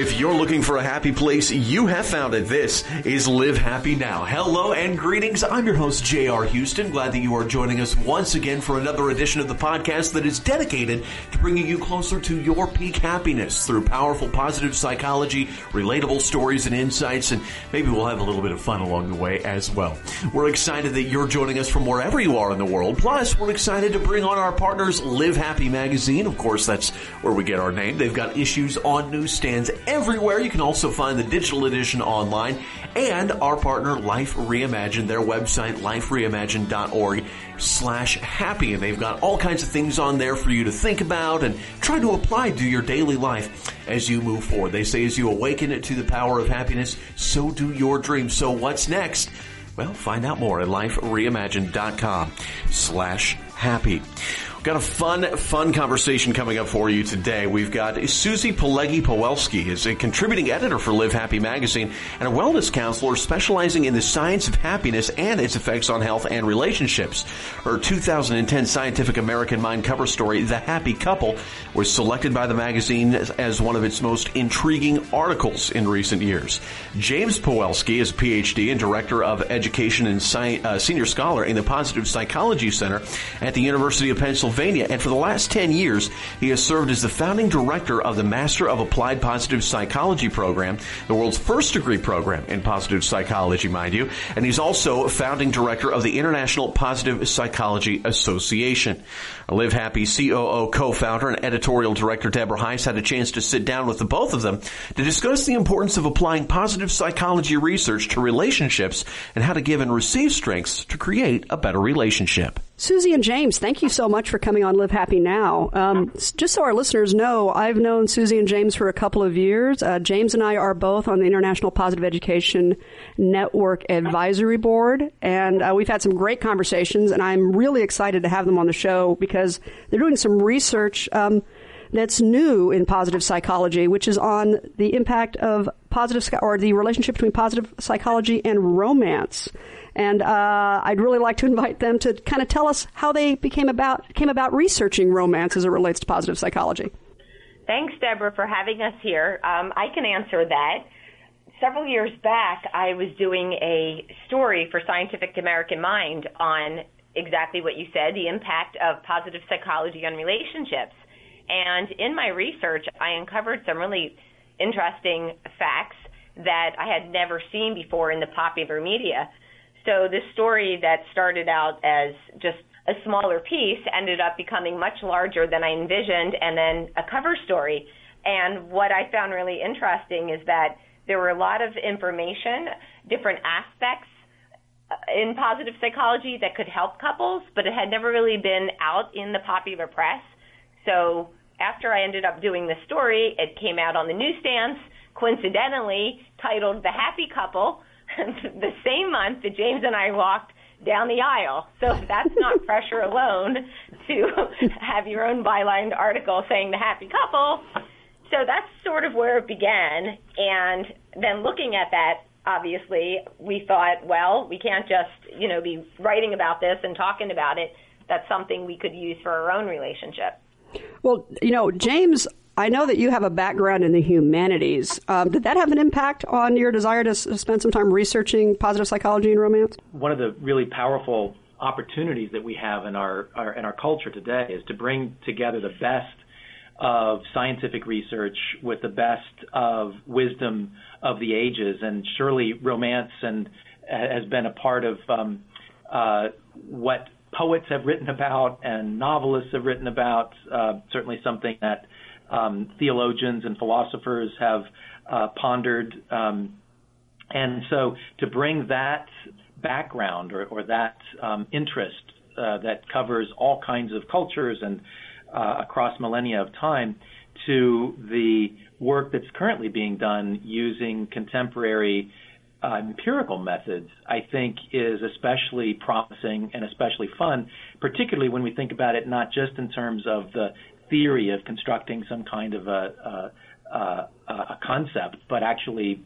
If you're looking for a happy place, you have found it. This is Live Happy Now. Hello and greetings. I'm your host, J.R. Houston. Glad that you are joining us once again for another edition of the podcast that is dedicated to bringing you closer to your peak happiness through powerful positive psychology, relatable stories and insights, and maybe we'll have a little bit of fun along the way as well. We're excited that you're joining us from wherever you are in the world. Plus, we're excited to bring on our partners, Live Happy Magazine. Of course, that's where we get our name. They've got issues on newsstands everywhere. You can also find the digital edition online and our partner Life Reimagined, their website lifereimagined.org slash happy. And they've got all kinds of things on there for you to think about and try to apply to your daily life as you move forward. They say as you awaken it to the power of happiness, so do your dreams. So what's next? Well, find out more at lifereimagined.com slash happy. Got a fun, fun conversation coming up for you today. We've got Susie Pileggi Pawelski is a contributing editor for Live Happy magazine and a wellness counselor specializing in the science of happiness and its effects on health and relationships. Her 2010 Scientific American Mind cover story, The Happy Couple, was selected by the magazine as one of its most intriguing articles in recent years. James Pawelski is a PhD and director of education and sci- uh, senior scholar in the Positive Psychology Center at the University of Pennsylvania Pennsylvania, and for the last 10 years, he has served as the founding director of the Master of Applied Positive Psychology program, the world's first degree program in positive psychology, mind you, and he's also founding director of the International Positive Psychology Association. Live Happy COO co-founder and editorial director Deborah Heiss had a chance to sit down with the both of them to discuss the importance of applying positive psychology research to relationships and how to give and receive strengths to create a better relationship. Susie and James, thank you so much for coming on Live Happy Now. Um, just so our listeners know, I've known Susie and James for a couple of years. Uh, James and I are both on the International Positive Education Network Advisory Board, and uh, we've had some great conversations, and I'm really excited to have them on the show because they're doing some research um, that's new in positive psychology, which is on the impact of positive or the relationship between positive psychology and romance. And uh, I'd really like to invite them to kind of tell us how they became about came about researching romance as it relates to positive psychology. Thanks, Deborah, for having us here. Um, I can answer that. Several years back, I was doing a story for Scientific American Mind on exactly what you said the impact of positive psychology on relationships. And in my research, I uncovered some really interesting facts that I had never seen before in the popular media. So this story that started out as just a smaller piece ended up becoming much larger than I envisioned and then a cover story. And what I found really interesting is that there were a lot of information, different aspects in positive psychology that could help couples, but it had never really been out in the popular press. So after I ended up doing the story, it came out on the newsstands, coincidentally titled The Happy Couple, the same month that James and I walked down the aisle. So that's not pressure alone to have your own byline article saying the happy couple. So that's sort of where it began. And then looking at that, obviously, we thought, well, we can't just, you know, be writing about this and talking about it. That's something we could use for our own relationship. Well, you know, James I know that you have a background in the humanities. Um, did that have an impact on your desire to spend some time researching positive psychology and romance? One of the really powerful opportunities that we have in our, our in our culture today is to bring together the best of scientific research with the best of wisdom of the ages, and surely romance and has been a part of um, uh, what poets have written about and novelists have written about. Uh, certainly something that um, theologians and philosophers have uh, pondered. Um, and so to bring that background or, or that um, interest uh, that covers all kinds of cultures and uh, across millennia of time to the work that's currently being done using contemporary uh, empirical methods, I think is especially promising and especially fun, particularly when we think about it not just in terms of the theory of constructing some kind of a, a, a, a concept, but actually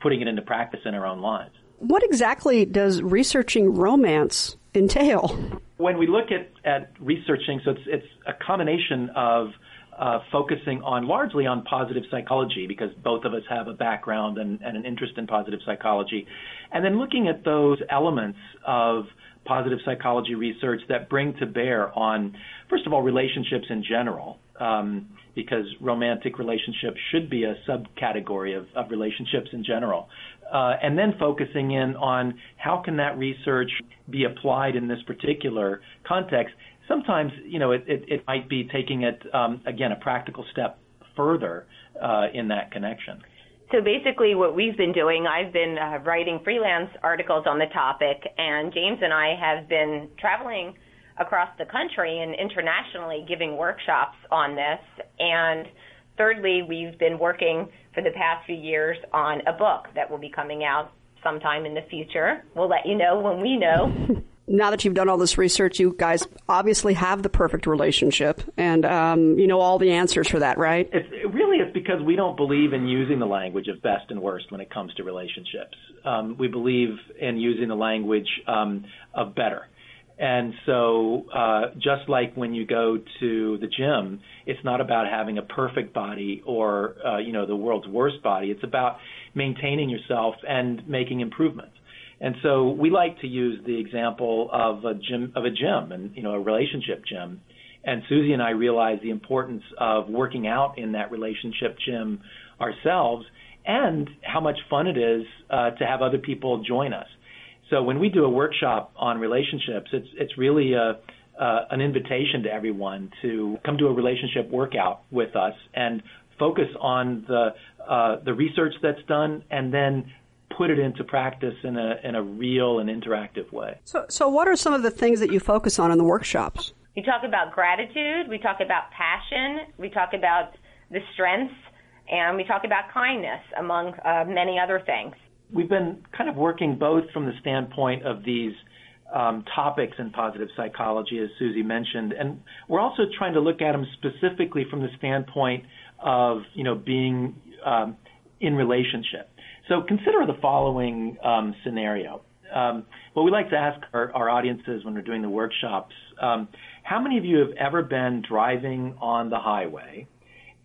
putting it into practice in our own lives. What exactly does researching romance entail? When we look at, at researching, so it's, it's a combination of uh, focusing on largely on positive psychology because both of us have a background and, and an interest in positive psychology, and then looking at those elements of positive psychology research that bring to bear on, first of all, relationships in general. Um, because romantic relationships should be a subcategory of, of relationships in general. Uh, and then focusing in on how can that research be applied in this particular context. Sometimes, you know, it, it, it might be taking it, um, again, a practical step further uh, in that connection. So basically, what we've been doing, I've been uh, writing freelance articles on the topic, and James and I have been traveling across the country and internationally giving workshops on this. And thirdly, we've been working for the past few years on a book that will be coming out sometime in the future. We'll let you know when we know. now that you've done all this research, you guys obviously have the perfect relationship, and um, you know all the answers for that, right? It's, it really is because we don't believe in using the language of best and worst when it comes to relationships. Um, we believe in using the language um, of better. And so, uh, just like when you go to the gym, it's not about having a perfect body or, uh, you know, the world's worst body. It's about maintaining yourself and making improvements. And so we like to use the example of a gym, of a gym and, you know, a relationship gym. And Susie and I realize the importance of working out in that relationship gym ourselves and how much fun it is uh, to have other people join us. So when we do a workshop on relationships, it's it's really a uh, an invitation to everyone to come to a relationship workout with us and focus on the uh, the research that's done and then put it into practice in a in a real and interactive way. So so what are some of the things that you focus on in the workshops? We talk about gratitude, we talk about passion, we talk about the strengths, and we talk about kindness among uh, many other things we've been kind of working both from the standpoint of these um, topics in positive psychology, as Susie mentioned, and we're also trying to look at them specifically from the standpoint of you know being um, in relationship. So consider the following um, scenario. Um, what we like to ask our, our, audiences when we're doing the workshops: um, How many of you have ever been driving on the highway,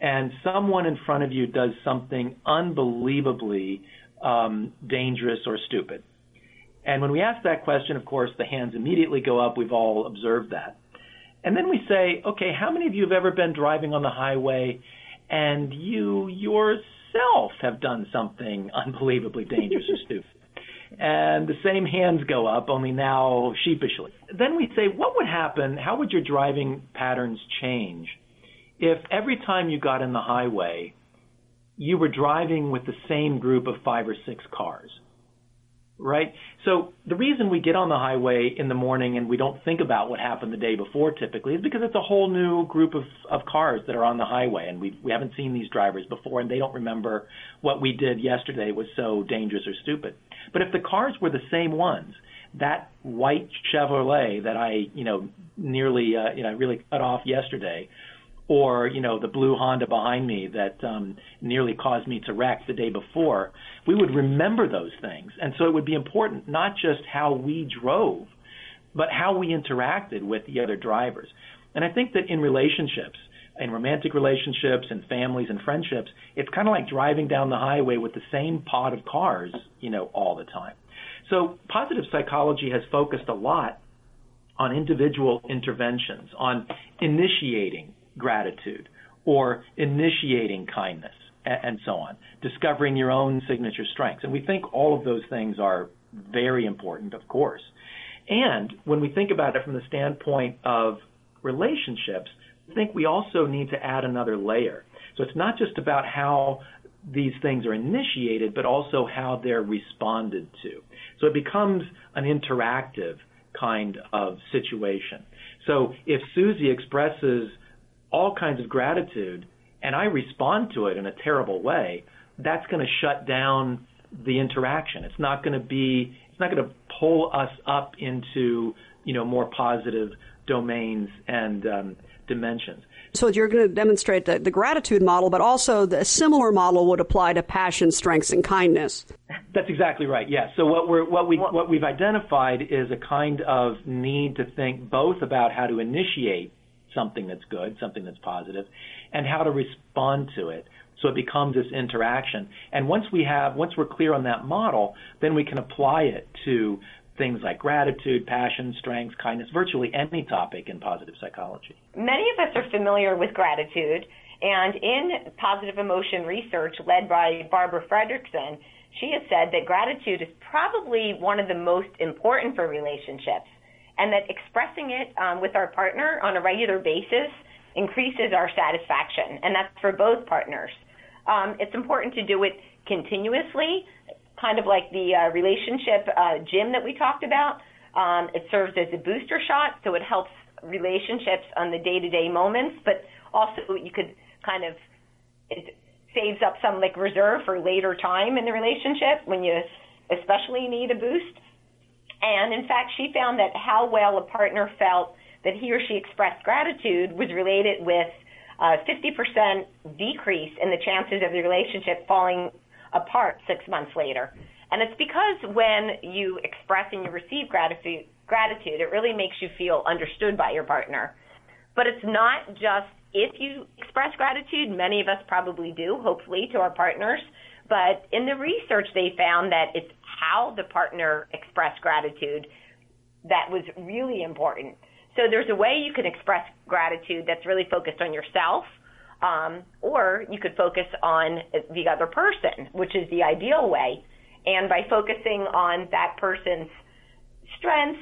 and someone in front of you does something unbelievably um, dangerous or stupid? And when we ask that question, of course, the hands immediately go up. We've all observed that. And then we say, okay, how many of you have ever been driving on the highway and you yourself have done something unbelievably dangerous or stupid? And the same hands go up, only now sheepishly. Then we say, what would happen? How would your driving patterns change if every time you got in the highway, you were driving with the same group of five or six cars. Right? So the reason we get on the highway in the morning and we don't think about what happened the day before typically is because it's a whole new group of, of cars that are on the highway and we we haven't seen these drivers before and they don't remember what we did yesterday was so dangerous or stupid. But if the cars were the same ones, that white Chevrolet that I, you know, nearly uh, you know, really cut off yesterday or you know the blue Honda behind me that um, nearly caused me to wreck the day before, we would remember those things, and so it would be important not just how we drove, but how we interacted with the other drivers. And I think that in relationships, in romantic relationships and families and friendships, it's kind of like driving down the highway with the same pod of cars, you know, all the time. So positive psychology has focused a lot on individual interventions, on initiating gratitude or initiating kindness and so on, discovering your own signature strengths. And we think all of those things are very important, of course. And when we think about it from the standpoint of relationships, I think we also need to add another layer. So it's not just about how these things are initiated, but also how they're responded to. So it becomes an interactive kind of situation. So if Susie expresses all kinds of gratitude and I respond to it in a terrible way, that's going to shut down the interaction. It's not going to be it's not going to pull us up into you know more positive domains and um, dimensions. So you're going to demonstrate the, the gratitude model, but also the similar model would apply to passion, strengths, and kindness. That's exactly right. Yes. So what we're what we what we've identified is a kind of need to think both about how to initiate something that's good, something that's positive, and how to respond to it. So it becomes this interaction. And once we have, once we're clear on that model, then we can apply it to things like gratitude, passion, strength, kindness, virtually any topic in positive psychology. Many of us are familiar with gratitude, and in positive emotion research led by Barbara Fredrickson, she has said that gratitude is probably one of the most important for relationships, and that expressing it um, with our partner on a regular basis increases our satisfaction, and that's for both partners. Um, it's important to do it continuously kind of like the uh, relationship uh, gym that we talked about. Um, it serves as a booster shot, so it helps relationships on the day-to-day moments, but also you could kind of it saves up some like reserve for later time in the relationship when you especially need a boost. And in fact, she found that how well a partner felt that he or she expressed gratitude was related with a 50% decrease in the chances of the relationship falling apart six months later. And it's because when you express and you receive gratitude, gratitude, it really makes you feel understood by your partner. But it's not just if you express gratitude, many of us probably do, hopefully, to our partners. But in the research, they found that it's how the partner expressed gratitude that was really important. So there's a way you can express gratitude that's really focused on yourself um, or you could focus on the other person, which is the ideal way. And by focusing on that person's strengths,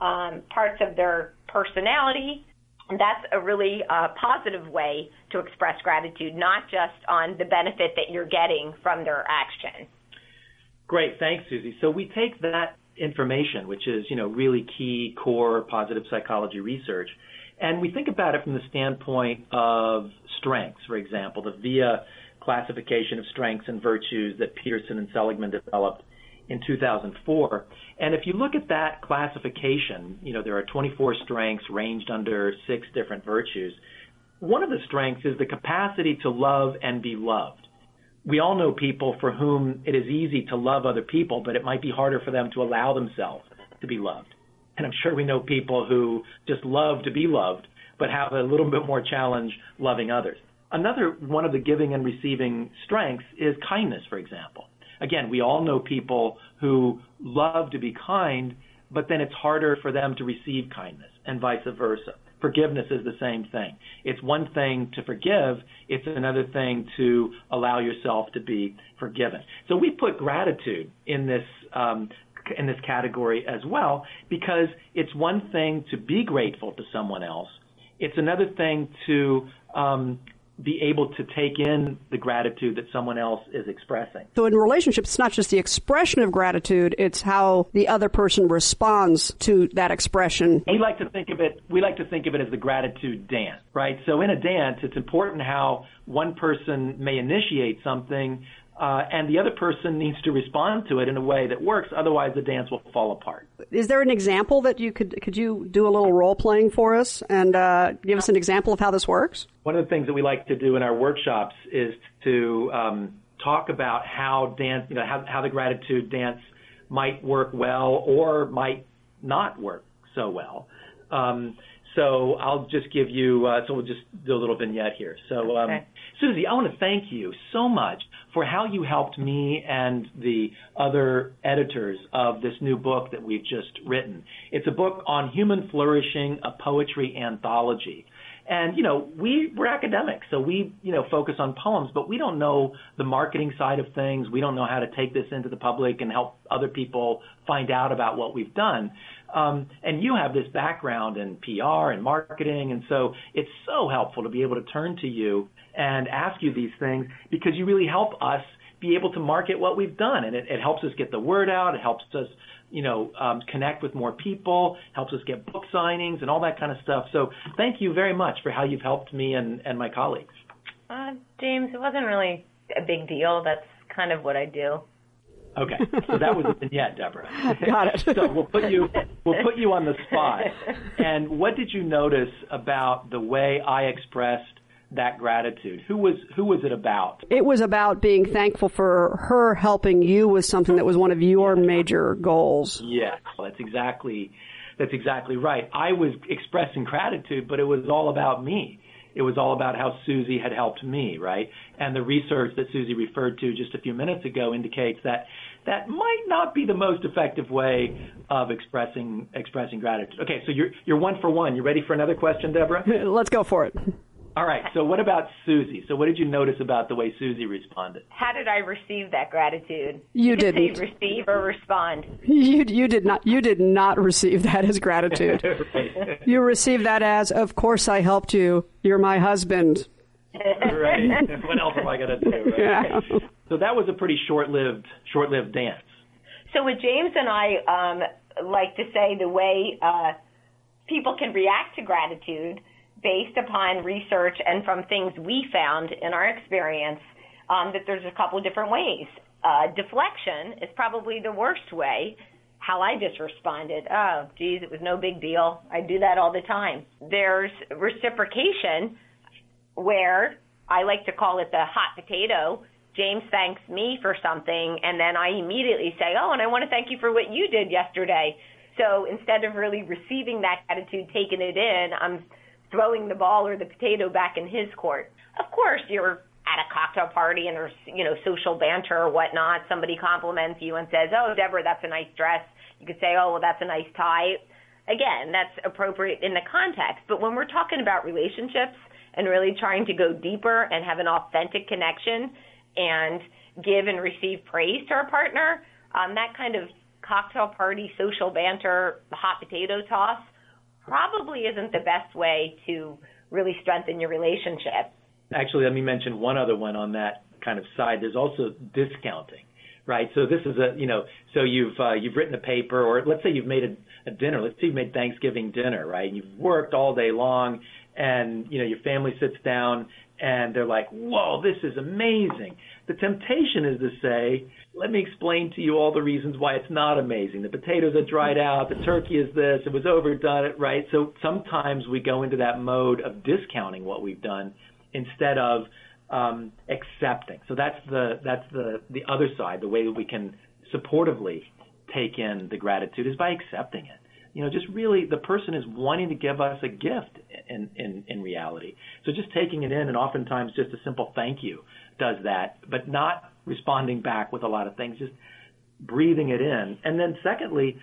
um, parts of their personality, that's a really uh, positive way to express gratitude, not just on the benefit that you're getting from their action. Great, thanks, Susie. So we take that information, which is you know really key core positive psychology research, and we think about it from the standpoint of strengths, for example, the VIA classification of strengths and virtues that Peterson and Seligman developed in 2004. And if you look at that classification, you know, there are 24 strengths ranged under six different virtues. One of the strengths is the capacity to love and be loved. We all know people for whom it is easy to love other people, but it might be harder for them to allow themselves to be loved. And I'm sure we know people who just love to be loved, but have a little bit more challenge loving others. Another one of the giving and receiving strengths is kindness, for example. Again, we all know people who love to be kind, but then it's harder for them to receive kindness, and vice versa. Forgiveness is the same thing. It's one thing to forgive, it's another thing to allow yourself to be forgiven. So we put gratitude in this um, in this category as well because it's one thing to be grateful to someone else. It's another thing to um, be able to take in the gratitude that someone else is expressing. So in relationships, it's not just the expression of gratitude, it's how the other person responds to that expression. We like to think of it we like to think of it as the gratitude dance, right? So in a dance, it's important how one person may initiate something uh, and the other person needs to respond to it in a way that works. Otherwise, the dance will fall apart. Is there an example that you could could you do a little role playing for us and uh, give us an example of how this works? One of the things that we like to do in our workshops is to um, talk about how dance, you know, how, how the gratitude dance might work well or might not work so well. Um, so I'll just give you, uh, so we'll just do a little vignette here. So, um, okay. Susie, I want to thank you so much for how you helped me and the other editors of this new book that we've just written. It's a book on human flourishing, a poetry anthology. And you know, we we're academics, so we you know focus on poems, but we don't know the marketing side of things. We don't know how to take this into the public and help other people find out about what we've done. Um, and you have this background in PR and marketing, and so it's so helpful to be able to turn to you and ask you these things because you really help us be able to market what we've done, and it, it helps us get the word out. It helps us, you know, um, connect with more people, helps us get book signings and all that kind of stuff. So thank you very much for how you've helped me and, and my colleagues. Uh, James, it wasn't really a big deal. That's kind of what I do. Okay, so that was a vignette, Deborah. Got it. so we'll put you we'll put you on the spot. And what did you notice about the way I expressed that gratitude? Who was who was it about? It was about being thankful for her helping you with something that was one of your major goals. Yes, that's exactly that's exactly right. I was expressing gratitude, but it was all about me. It was all about how Susie had helped me, right? And the research that Susie referred to just a few minutes ago indicates that that might not be the most effective way of expressing expressing gratitude. Okay, so you're you're one for one. You ready for another question, Deborah? Let's go for it. All right. So what about Susie? So what did you notice about the way Susie responded? How did I receive that gratitude? You did didn't receive or respond. You you did not you did not receive that as gratitude. right. You received that as, of course, I helped you. You're my husband. right. What else am I going to do? Right? Yeah. So that was a pretty short-lived short-lived dance. So with James and I um, like to say the way uh, people can react to gratitude based upon research and from things we found in our experience um, that there's a couple different ways. Uh, deflection is probably the worst way. How I just responded, oh, geez, it was no big deal. I do that all the time. There's reciprocation, where I like to call it the hot potato. James thanks me for something, and then I immediately say, oh, and I want to thank you for what you did yesterday. So instead of really receiving that attitude, taking it in, I'm throwing the ball or the potato back in his court. Of course, you're at a cocktail party and there's, you know, social banter or whatnot. Somebody compliments you and says, Oh, Deborah, that's a nice dress. You could say, Oh, well, that's a nice tie. Again, that's appropriate in the context. But when we're talking about relationships and really trying to go deeper and have an authentic connection and give and receive praise to our partner, um, that kind of cocktail party, social banter, hot potato toss probably isn't the best way to really strengthen your relationship. Actually, let me mention one other one on that kind of side. There's also discounting, right? So this is a, you know, so you've uh, you've written a paper, or let's say you've made a, a dinner. Let's say you've made Thanksgiving dinner, right? And you've worked all day long, and you know your family sits down and they're like, "Whoa, this is amazing." The temptation is to say, "Let me explain to you all the reasons why it's not amazing. The potatoes are dried out, the turkey is this, it was overdone, it right?" So sometimes we go into that mode of discounting what we've done instead of um, accepting. So that's the that's the the other side. The way that we can supportively take in the gratitude is by accepting it you know, just really the person is wanting to give us a gift in, in, in reality. So just taking it in and oftentimes just a simple thank you does that, but not responding back with a lot of things, just breathing it in. And then secondly,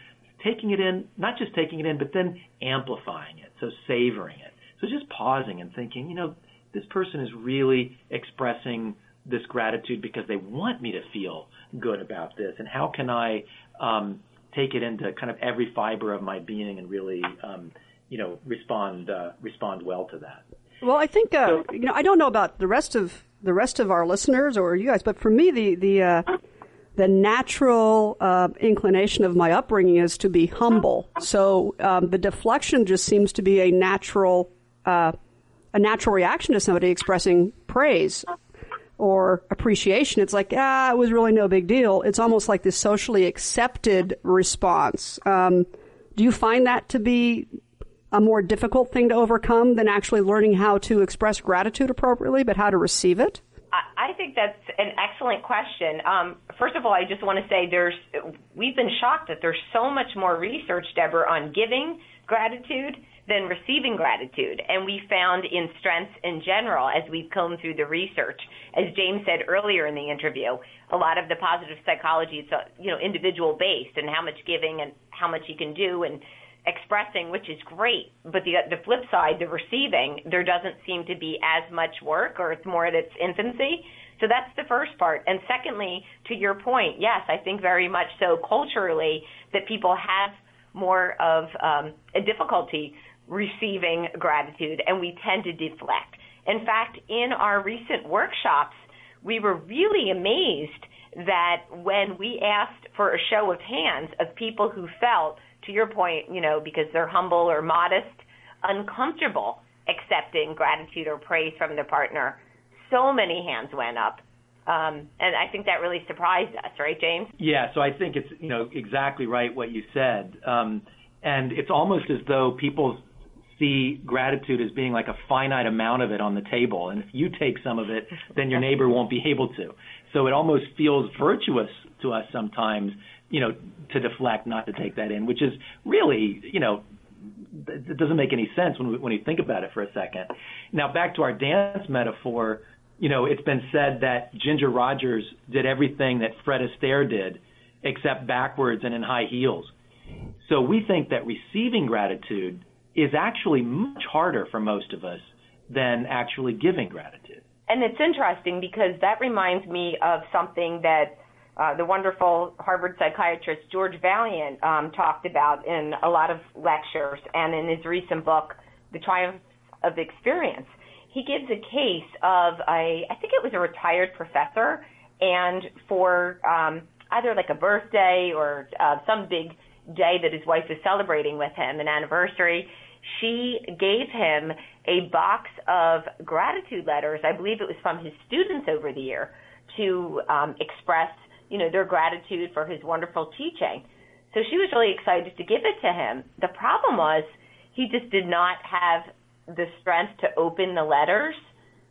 taking it in, not just taking it in, but then amplifying it. So savoring it. So just pausing and thinking, you know, this person is really expressing this gratitude because they want me to feel good about this. And how can I um, take it into kind of every fiber of my being and really, um, you know, respond uh, respond well to that. Well, I think uh, so, you know I don't know about the rest of the rest of our listeners or you guys, but for me the the uh, the natural uh, inclination of my upbringing is to be humble. So um, the deflection just seems to be a natural uh, a natural reaction to somebody expressing praise or appreciation. It's like, ah, it was really no big deal. It's almost like this socially accepted response. Um, do you find that to be a more difficult thing to overcome than actually learning how to express gratitude appropriately, but how to receive it? I think that's an excellent question. Um, first of all, I just want to say there's we've been shocked that there's so much more research, Deborah, on giving gratitude than receiving gratitude. And we found in strengths in general as we've combed through the research. As James said earlier in the interview, a lot of the positive psychology is, uh, you know, individual based and how much giving and how much you can do and expressing, which is great. But the the flip side, the receiving, there doesn't seem to be as much work, or it's more at its infancy. So that's the first part. And secondly, to your point, yes, I think very much so culturally that people have more of um, a difficulty receiving gratitude and we tend to deflect. In fact, in our recent workshops, we were really amazed that when we asked for a show of hands of people who felt, to your point, you know, because they're humble or modest, uncomfortable accepting gratitude or praise from their partner, so many hands went up. Um, and I think that really surprised us, right, James? Yeah, so I think it's you know exactly right what you said, um, and it's almost as though people see gratitude as being like a finite amount of it on the table. And if you take some of it, then your neighbor won't be able to. So it almost feels virtuous to us sometimes you know, to deflect, not to take that in, which is really, you know, it doesn't make any sense when we, when you think about it for a second. Now back to our dance metaphor, you know, it's been said that Ginger Rogers did everything that Fred Astaire did, except backwards and in high heels. So we think that receiving gratitude is actually much harder for most of us than actually giving gratitude. And it's interesting because that reminds me of something that uh, the wonderful Harvard psychiatrist George Vaillant um, talked about in a lot of lectures and in his recent book, The Triumph of Experience. He gives a case of a, I think it was a retired professor, and for um, either like a birthday or uh, some big day that his wife was celebrating with him, an anniversary, she gave him a box of gratitude letters. I believe it was from his students over the year to um, express, you know, their gratitude for his wonderful teaching. So she was really excited to give it to him. The problem was he just did not have the strength to open the letters.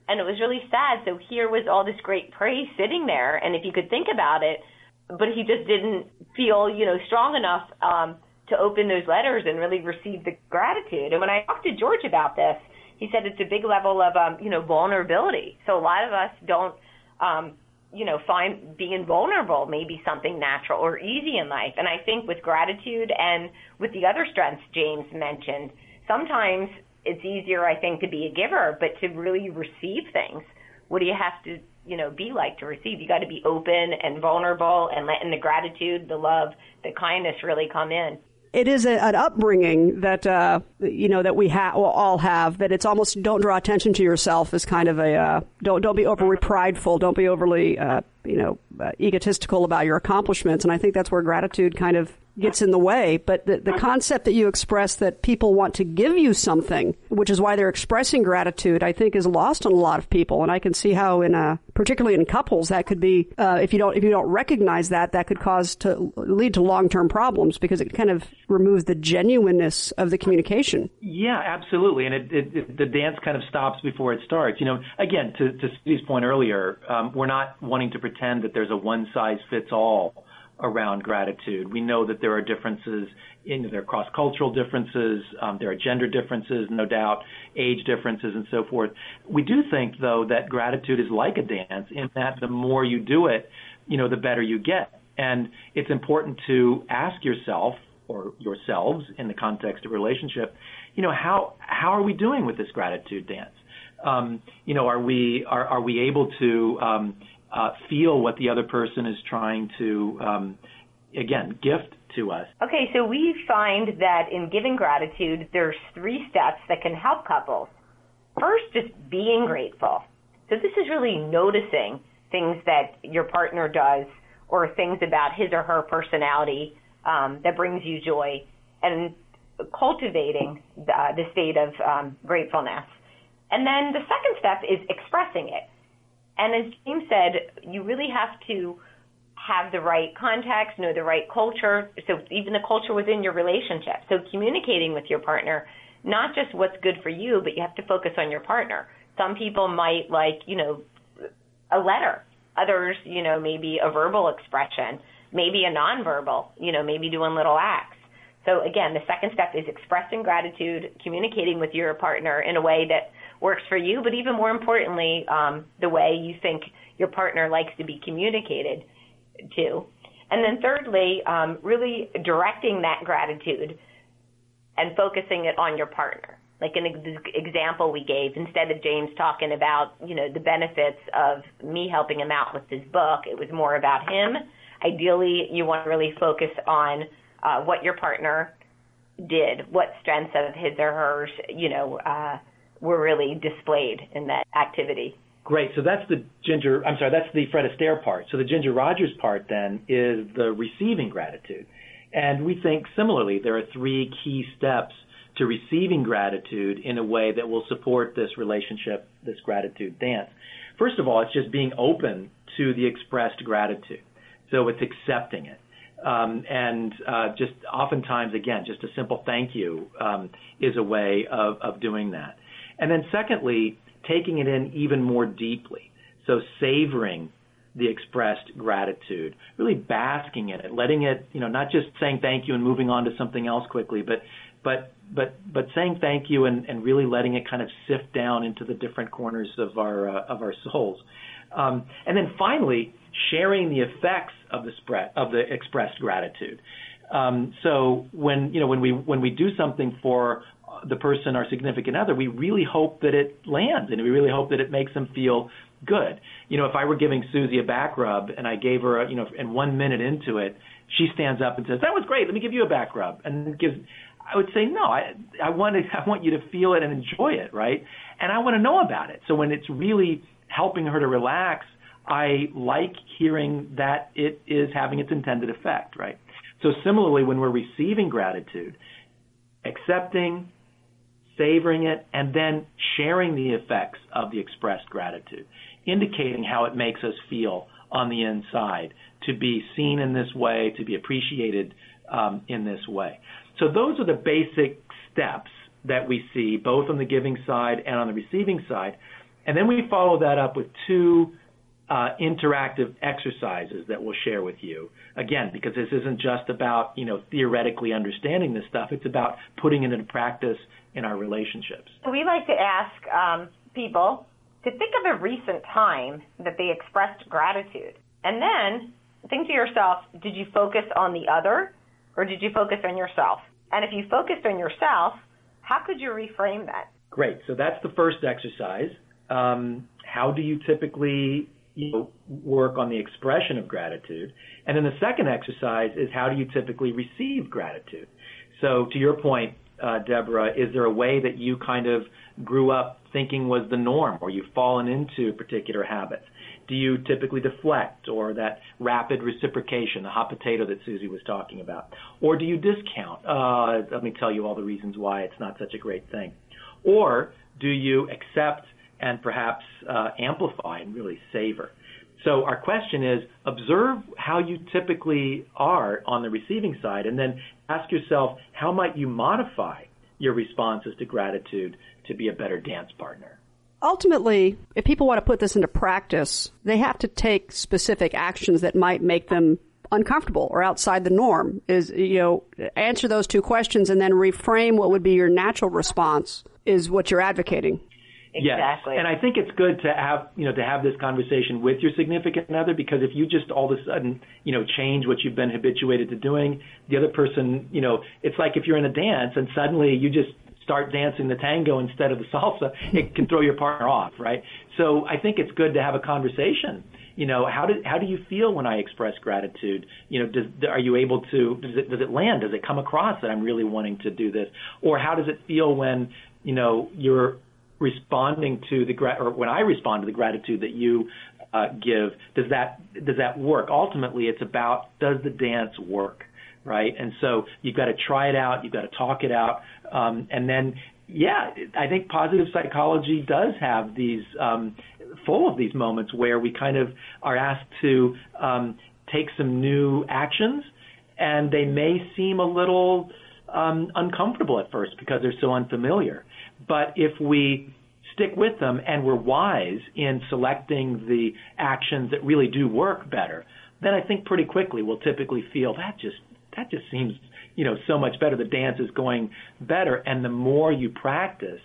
And it was really sad. So here was all this great praise sitting there. And if you could think about it, but he just didn't feel, you know, strong enough um, to open those letters and really receive the gratitude. And when I talked to George about this, he said it's a big level of, um, you know, vulnerability. So a lot of us don't, um, you know, find being vulnerable maybe something natural or easy in life. And I think with gratitude and with the other strengths James mentioned, sometimes it's easier, I think, to be a giver, but to really receive things, what do you have to, you know, be like to receive? You got to be open and vulnerable and letting the gratitude, the love, the kindness really come in it is a, an upbringing that uh, you know that we ha- all have. That it's almost don't draw attention to yourself as kind of a uh, don't don't be overly prideful, don't be overly uh, you know uh, egotistical about your accomplishments. And I think that's where gratitude kind of gets in the way. But the, the concept that you express that people want to give you something, which is why they're expressing gratitude, I think is lost on a lot of people. And I can see how in a, particularly in couples, that could be, uh, if you don't, if you don't recognize that, that could cause to lead to long-term problems because it kind of removes the genuineness of the communication. Yeah, absolutely. And it, it, it, the dance kind of stops before it starts. You know, again, to, to Steve's point earlier, um, we're not wanting to pretend that there's a one size fits all around gratitude. We know that there are differences in there are cross-cultural differences, um, there are gender differences, no doubt, age differences, and so forth. We do think, though, that gratitude is like a dance in that the more you do it, you know, the better you get. And it's important to ask yourself or yourselves in the context of relationship, you know, how how are we doing with this gratitude dance? Um, you know, are we are are we able to um, uh, feel what the other person is trying to, um, again, gift to us. Okay, so we find that in giving gratitude, there's three steps that can help couples. First, just being grateful. So this is really noticing things that your partner does or things about his or her personality um, that brings you joy and cultivating the, uh, the state of um, gratefulness. And then the second step is expressing it. And as James said, you really have to have the right context, know the right culture. So even the culture within your relationship. So communicating with your partner, not just what's good for you, but you have to focus on your partner. Some people might like, you know, a letter. Others, you know, maybe a verbal expression, maybe a nonverbal, you know, maybe doing little acts. So again, the second step is expressing gratitude, communicating with your partner in a way that works for you, but even more importantly, um, the way you think your partner likes to be communicated to. And then thirdly, um, really directing that gratitude and focusing it on your partner. Like an ex- example we gave, instead of James talking about, you know, the benefits of me helping him out with his book, it was more about him. Ideally, you want to really focus on uh, what your partner did, what strengths of his or hers, you know, uh, were really displayed in that activity. Great. So that's the Ginger, I'm sorry, that's the Fred Astaire part. So the Ginger Rogers part then is the receiving gratitude. And we think similarly, there are three key steps to receiving gratitude in a way that will support this relationship, this gratitude dance. First of all, it's just being open to the expressed gratitude. So it's accepting it. Um, and uh, just oftentimes, again, just a simple thank you um, is a way of, of doing that. And then secondly, taking it in even more deeply. So savoring the expressed gratitude, really basking in it, letting it, you know, not just saying thank you and moving on to something else quickly, but but but but saying thank you and, and really letting it kind of sift down into the different corners of our uh, of our souls, um, and then finally sharing the effects of the spread of the expressed gratitude. Um, so when you know when we when we do something for the person, our significant other, we really hope that it lands and we really hope that it makes them feel good. You know, if I were giving Susie a back rub and I gave her, a, you know, and one minute into it, she stands up and says, "That was great. Let me give you a back rub," and gives. I would say no. I I want to I want you to feel it and enjoy it, right? And I want to know about it. So when it's really helping her to relax, I like hearing that it is having its intended effect, right? So similarly, when we're receiving gratitude, accepting, savoring it, and then sharing the effects of the expressed gratitude, indicating how it makes us feel on the inside, to be seen in this way, to be appreciated um, in this way. So those are the basic steps that we see both on the giving side and on the receiving side. And then we follow that up with two uh, interactive exercises that we'll share with you. Again, because this isn't just about you know theoretically understanding this stuff; it's about putting it into practice in our relationships. We like to ask um, people to think of a recent time that they expressed gratitude, and then think to yourself: Did you focus on the other, or did you focus on yourself? And if you focused on yourself, how could you reframe that? Great. So that's the first exercise. Um, how do you typically you know, work on the expression of gratitude. And then the second exercise is how do you typically receive gratitude? So to your point, uh, Deborah, is there a way that you kind of grew up thinking was the norm or you've fallen into particular habits? Do you typically deflect or that rapid reciprocation, the hot potato that Susie was talking about? Or do you discount? Uh, let me tell you all the reasons why it's not such a great thing. Or do you accept and perhaps uh, amplify and really savor. So our question is observe how you typically are on the receiving side and then ask yourself how might you modify your responses to gratitude to be a better dance partner. Ultimately, if people want to put this into practice, they have to take specific actions that might make them uncomfortable or outside the norm is you know answer those two questions and then reframe what would be your natural response is what you're advocating Exactly. Yes. And I think it's good to have, you know, to have this conversation with your significant other because if you just all of a sudden, you know, change what you've been habituated to doing, the other person, you know, it's like if you're in a dance and suddenly you just start dancing the tango instead of the salsa, it can throw your partner off, right? So I think it's good to have a conversation. You know, how do how do you feel when I express gratitude? You know, does are you able to does it does it land? Does it come across that I'm really wanting to do this? Or how does it feel when you know you're responding to the or when I respond to the gratitude that you uh, give, does that does that work? Ultimately, it's about does the dance work, right? And so you've got to try it out, you've got to talk it out, um, and then yeah, I think positive psychology does have these um, full of these moments where we kind of are asked to um, take some new actions, and they may seem a little um, uncomfortable at first because they're so unfamiliar. But if we stick with them and we're wise in selecting the actions that really do work better, then I think pretty quickly we'll typically feel that just that just seems you know so much better. The dance is going better, and the more you practice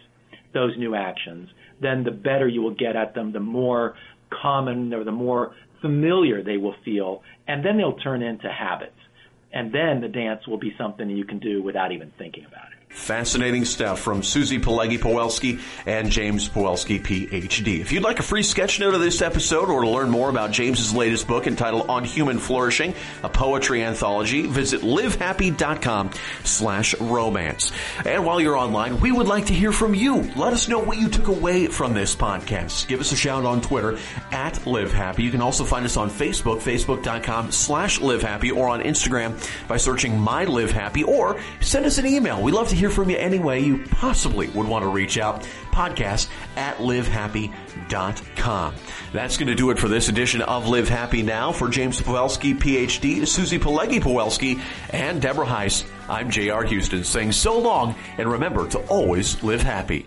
those new actions, then the better you will get at them. The more common or the more familiar they will feel, and then they'll turn into habits. And then the dance will be something you can do without even thinking about it. Fascinating stuff from Susie Pileggi Pawelski and James Pawelski, PhD. If you'd like a free sketch note of this episode or to learn more about James's latest book entitled On Human Flourishing, a poetry anthology, visit livehappy.com slash romance. And while you're online, we would like to hear from you. Let us know what you took away from this podcast. Give us a shout on Twitter at livehappy. You can also find us on Facebook, facebook.com slash livehappy or on Instagram by searching my live happy or send us an email. We love to hear hear from you any way you possibly would want to reach out. Podcast at livehappy.com. That's going to do it for this edition of Live Happy Now. For James Pawelski, PhD, Susie Pileggi Pawelski, and Deborah Heiss, I'm J.R. Houston saying so long and remember to always live happy.